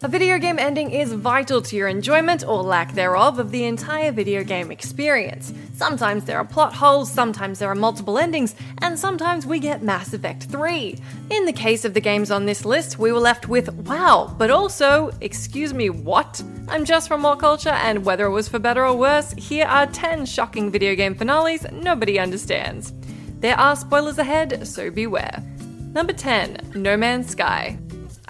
A video game ending is vital to your enjoyment or lack thereof of the entire video game experience. Sometimes there are plot holes, sometimes there are multiple endings, and sometimes we get Mass Effect 3. In the case of the games on this list, we were left with wow, but also, excuse me, what? I'm Just from What Culture, and whether it was for better or worse, here are 10 shocking video game finales nobody understands. There are spoilers ahead, so beware. Number 10 No Man's Sky.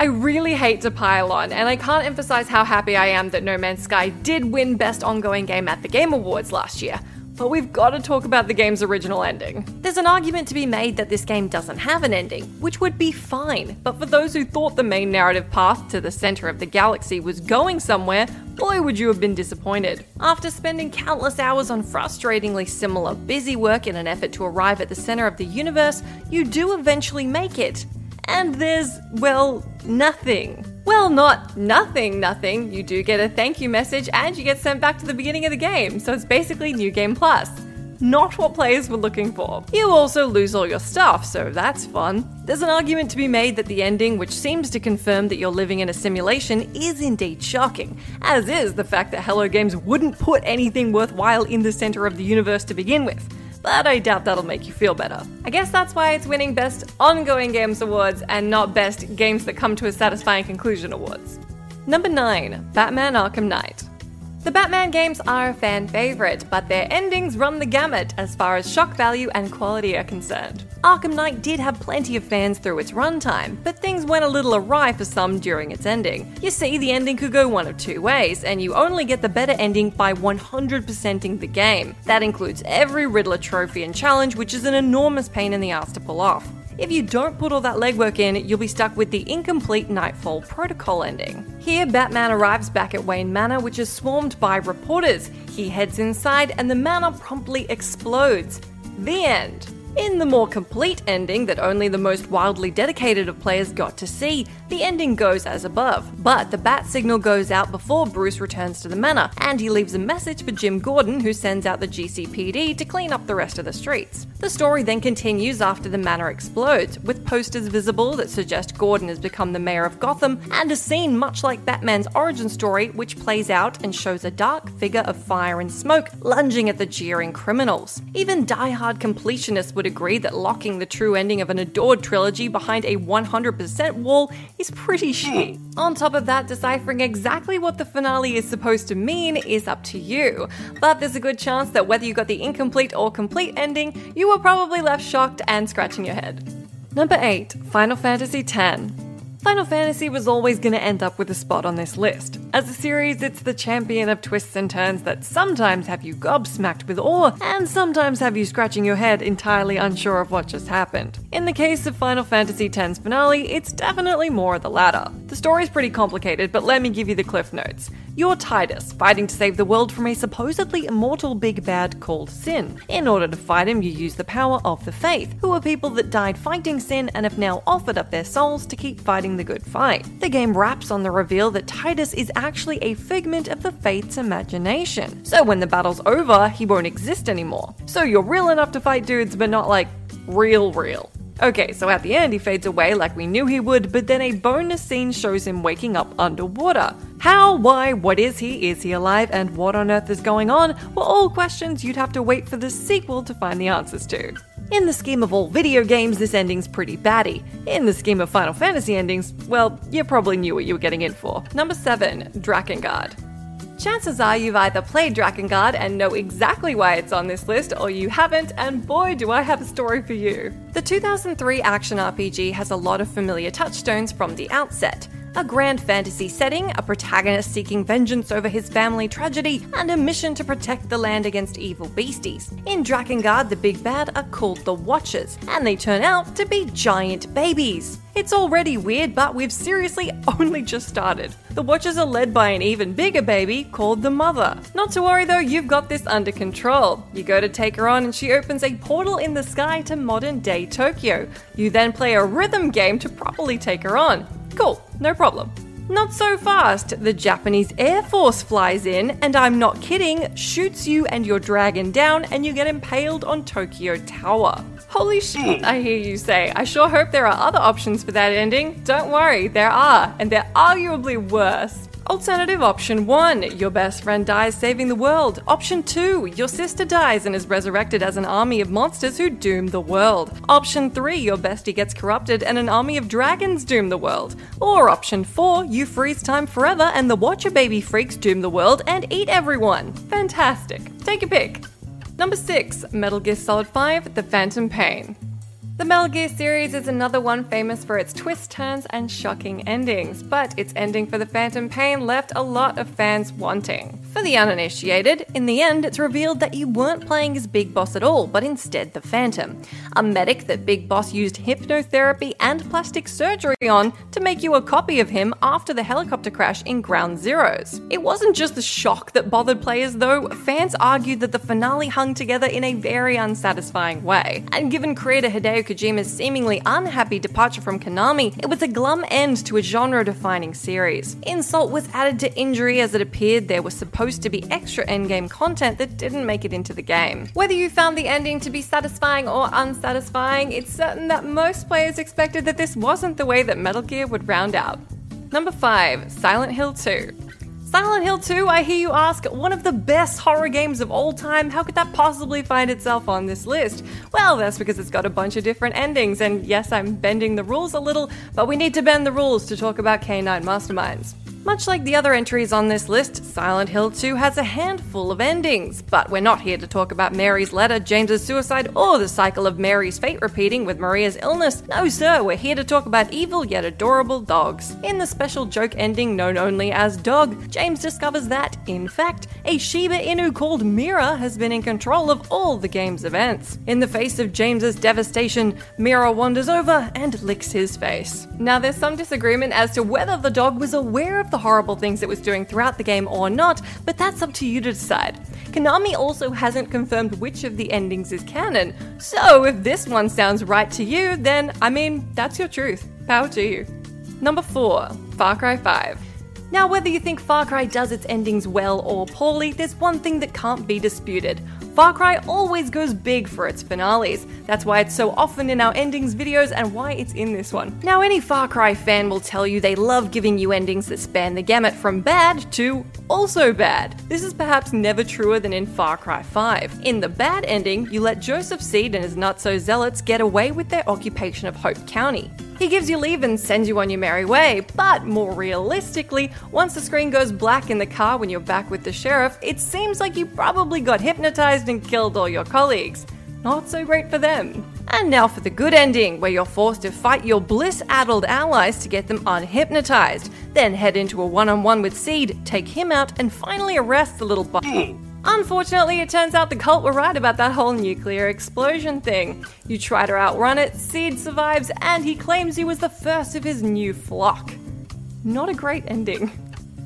I really hate to pile on, and I can't emphasize how happy I am that No Man's Sky did win Best Ongoing Game at the Game Awards last year. But we've got to talk about the game's original ending. There's an argument to be made that this game doesn't have an ending, which would be fine, but for those who thought the main narrative path to the center of the galaxy was going somewhere, boy would you have been disappointed. After spending countless hours on frustratingly similar busy work in an effort to arrive at the center of the universe, you do eventually make it and there's, well, nothing. Well, not nothing, nothing. You do get a thank you message and you get sent back to the beginning of the game, so it's basically New Game Plus. Not what players were looking for. You also lose all your stuff, so that's fun. There's an argument to be made that the ending, which seems to confirm that you're living in a simulation, is indeed shocking, as is the fact that Hello Games wouldn't put anything worthwhile in the center of the universe to begin with but I doubt that'll make you feel better. I guess that's why it's winning Best Ongoing Games Awards and not Best Games That Come to a Satisfying Conclusion Awards. Number 9 Batman Arkham Knight. The Batman games are a fan favourite, but their endings run the gamut as far as shock value and quality are concerned. Arkham Knight did have plenty of fans through its runtime, but things went a little awry for some during its ending. You see, the ending could go one of two ways, and you only get the better ending by 100%ing the game. That includes every Riddler trophy and challenge, which is an enormous pain in the ass to pull off. If you don't put all that legwork in, you'll be stuck with the incomplete Nightfall Protocol ending. Here, Batman arrives back at Wayne Manor, which is swarmed by reporters. He heads inside, and the manor promptly explodes. The end. In the more complete ending that only the most wildly dedicated of players got to see, the ending goes as above. But the bat signal goes out before Bruce returns to the manor, and he leaves a message for Jim Gordon, who sends out the GCPD to clean up the rest of the streets. The story then continues after the manor explodes, with posters visible that suggest Gordon has become the mayor of Gotham, and a scene much like Batman's origin story, which plays out and shows a dark figure of fire and smoke lunging at the jeering criminals. Even die-hard completionists would agree that locking the true ending of an adored trilogy behind a 100% wall is pretty shitty. On top of that, deciphering exactly what the finale is supposed to mean is up to you. But there's a good chance that whether you got the incomplete or complete ending, you were probably left shocked and scratching your head. Number 8 Final Fantasy X. Final Fantasy was always going to end up with a spot on this list. As a series, it's the champion of twists and turns that sometimes have you gobsmacked with awe, and sometimes have you scratching your head entirely unsure of what just happened. In the case of Final Fantasy X's finale, it's definitely more of the latter. The story's pretty complicated, but let me give you the cliff notes. You're Tidus, fighting to save the world from a supposedly immortal big bad called Sin. In order to fight him, you use the power of the Fayth, who are people that died fighting Sin and have now offered up their souls to keep fighting the good fight. The game wraps on the reveal that Tidus is actually a figment of the Fayth's imagination. So when the battle's over, he won't exist anymore. So you're real enough to fight dudes, but not like real, real. Okay, so at the end, he fades away like we knew he would, but then a bonus scene shows him waking up underwater. How, why, what is he, is he alive, and what on earth is going on were all questions you'd have to wait for the sequel to find the answers to. In the scheme of all video games, this ending's pretty batty. In the scheme of Final Fantasy endings, well, you probably knew what you were getting in for. Number 7, Drakengard. Chances are you've either played Drakengard and know exactly why it's on this list, or you haven't, and boy, do I have a story for you. The 2003 action RPG has a lot of familiar touchstones from the outset. A grand fantasy setting, a protagonist seeking vengeance over his family tragedy, and a mission to protect the land against evil beasties. In Drakengard, the big bad are called the Watchers, and they turn out to be giant babies. It's already weird, but we've seriously only just started. The Watchers are led by an even bigger baby called the Mother. Not to worry though, you've got this under control. You go to take her on, and she opens a portal in the sky to modern day Tokyo. You then play a rhythm game to properly take her on. Cool, no problem. Not so fast. The Japanese Air Force flies in, and I'm not kidding, shoots you and your dragon down, and you get impaled on Tokyo Tower. Holy shit, hmm. I hear you say. I sure hope there are other options for that ending. Don't worry, there are, and they're arguably worse. Alternative option 1 Your best friend dies saving the world. Option 2 Your sister dies and is resurrected as an army of monsters who doom the world. Option 3 Your bestie gets corrupted and an army of dragons doom the world. Or option 4 You freeze time forever and the Watcher baby freaks doom the world and eat everyone. Fantastic. Take a pick. Number 6 Metal Gear Solid 5 The Phantom Pain. The Metal Gear series is another one famous for its twists, turns, and shocking endings, but its ending for the Phantom Pain left a lot of fans wanting. For the uninitiated, in the end, it's revealed that you weren't playing as Big Boss at all, but instead the Phantom, a medic that Big Boss used hypnotherapy and plastic surgery on to make you a copy of him after the helicopter crash in Ground Zeroes. It wasn't just the shock that bothered players, though, fans argued that the finale hung together in a very unsatisfying way, and given creator Hideo Kojima's seemingly unhappy departure from Konami, it was a glum end to a genre defining series. Insult was added to injury as it appeared there was supposed to be extra endgame content that didn't make it into the game. Whether you found the ending to be satisfying or unsatisfying, it's certain that most players expected that this wasn't the way that Metal Gear would round out. Number 5 Silent Hill 2. Silent Hill 2, I hear you ask, one of the best horror games of all time, how could that possibly find itself on this list? Well, that's because it's got a bunch of different endings, and yes, I'm bending the rules a little, but we need to bend the rules to talk about K9 Masterminds. Much like the other entries on this list, Silent Hill 2 has a handful of endings, but we're not here to talk about Mary's letter, James's suicide, or the cycle of Mary's fate repeating with Maria's illness. No, sir, we're here to talk about evil yet adorable dogs. In the special joke ending known only as Dog, James discovers that, in fact, a Shiba Inu called Mira has been in control of all the game's events. In the face of James's devastation, Mira wanders over and licks his face. Now, there's some disagreement as to whether the dog was aware of the horrible things it was doing throughout the game or not, but that's up to you to decide. Konami also hasn't confirmed which of the endings is canon, so if this one sounds right to you, then I mean, that's your truth. Power to you. Number 4 Far Cry 5. Now, whether you think Far Cry does its endings well or poorly, there's one thing that can't be disputed. Far Cry always goes big for its finales. That's why it's so often in our endings videos and why it's in this one. Now, any Far Cry fan will tell you they love giving you endings that span the gamut from bad to also bad. This is perhaps never truer than in Far Cry 5. In the bad ending, you let Joseph Seed and his not so zealots get away with their occupation of Hope County. He gives you leave and sends you on your merry way, but more realistically, once the screen goes black in the car when you're back with the sheriff, it seems like you probably got hypnotized and killed all your colleagues. Not so great for them. And now for the good ending, where you're forced to fight your bliss addled allies to get them unhypnotized, then head into a one on one with Seed, take him out, and finally arrest the little bu- hmm. Unfortunately, it turns out the cult were right about that whole nuclear explosion thing. You try to outrun it, Seed survives, and he claims he was the first of his new flock. Not a great ending.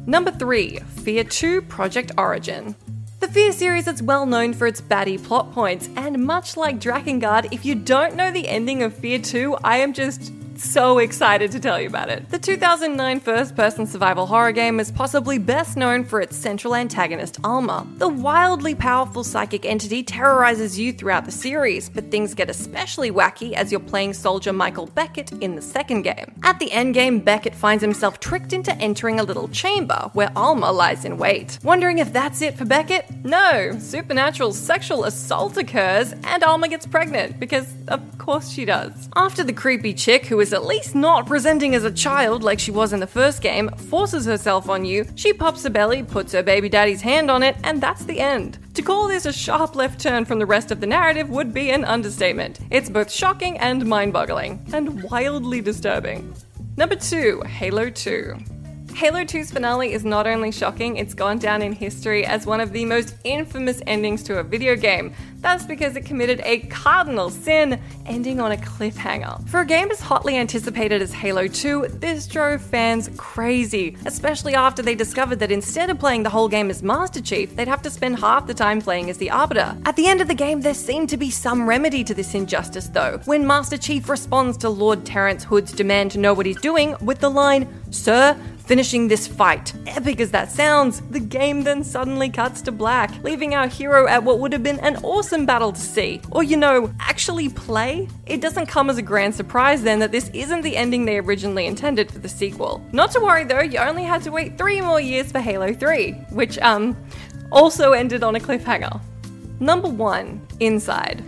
Number 3 Fear 2 Project Origin. The Fear series is well known for its baddie plot points, and much like Drakengard, if you don't know the ending of Fear 2, I am just so excited to tell you about it. The 2009 first person survival horror game is possibly best known for its central antagonist, Alma. The wildly powerful psychic entity terrorizes you throughout the series, but things get especially wacky as you're playing soldier Michael Beckett in the second game. At the end game, Beckett finds himself tricked into entering a little chamber where Alma lies in wait. Wondering if that's it for Beckett? No, supernatural sexual assault occurs and Alma gets pregnant because, of course, she does. After the creepy chick, who is at least not presenting as a child like she was in the first game, forces herself on you, she pops her belly, puts her baby daddy's hand on it, and that's the end. To call this a sharp left turn from the rest of the narrative would be an understatement. It's both shocking and mind boggling, and wildly disturbing. Number 2 Halo 2. Halo 2's finale is not only shocking, it's gone down in history as one of the most infamous endings to a video game. That's because it committed a cardinal sin, ending on a cliffhanger. For a game as hotly anticipated as Halo 2, this drove fans crazy, especially after they discovered that instead of playing the whole game as Master Chief, they'd have to spend half the time playing as the Arbiter. At the end of the game, there seemed to be some remedy to this injustice, though, when Master Chief responds to Lord Terrence Hood's demand to know what he's doing with the line, Sir, Finishing this fight, epic as that sounds, the game then suddenly cuts to black, leaving our hero at what would have been an awesome battle to see. Or, you know, actually play? It doesn't come as a grand surprise then that this isn't the ending they originally intended for the sequel. Not to worry though, you only had to wait three more years for Halo 3, which, um, also ended on a cliffhanger. Number 1 Inside.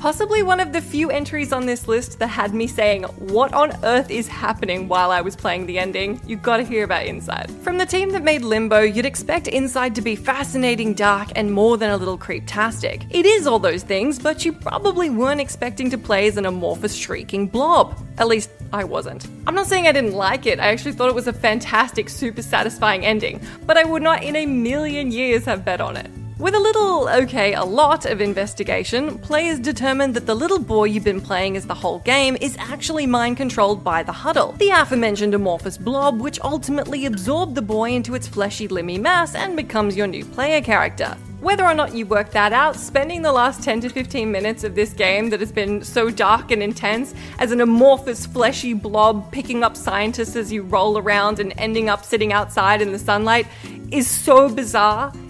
Possibly one of the few entries on this list that had me saying, What on earth is happening while I was playing the ending? You gotta hear about Inside. From the team that made Limbo, you'd expect Inside to be fascinating, dark, and more than a little creeptastic. It is all those things, but you probably weren't expecting to play as an amorphous, shrieking blob. At least, I wasn't. I'm not saying I didn't like it, I actually thought it was a fantastic, super satisfying ending, but I would not in a million years have bet on it. With a little, okay, a lot of investigation, players determine that the little boy you've been playing as the whole game is actually mind controlled by the Huddle, the aforementioned amorphous blob which ultimately absorbed the boy into its fleshy limmy mass and becomes your new player character. Whether or not you work that out, spending the last 10 to 15 minutes of this game that has been so dark and intense as an amorphous, fleshy blob picking up scientists as you roll around and ending up sitting outside in the sunlight is so bizarre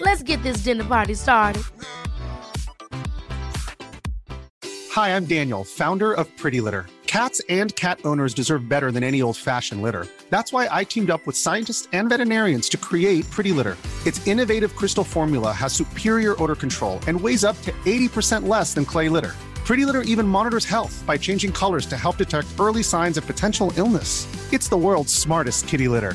Let's get this dinner party started. Hi, I'm Daniel, founder of Pretty Litter. Cats and cat owners deserve better than any old fashioned litter. That's why I teamed up with scientists and veterinarians to create Pretty Litter. Its innovative crystal formula has superior odor control and weighs up to 80% less than clay litter. Pretty Litter even monitors health by changing colors to help detect early signs of potential illness. It's the world's smartest kitty litter.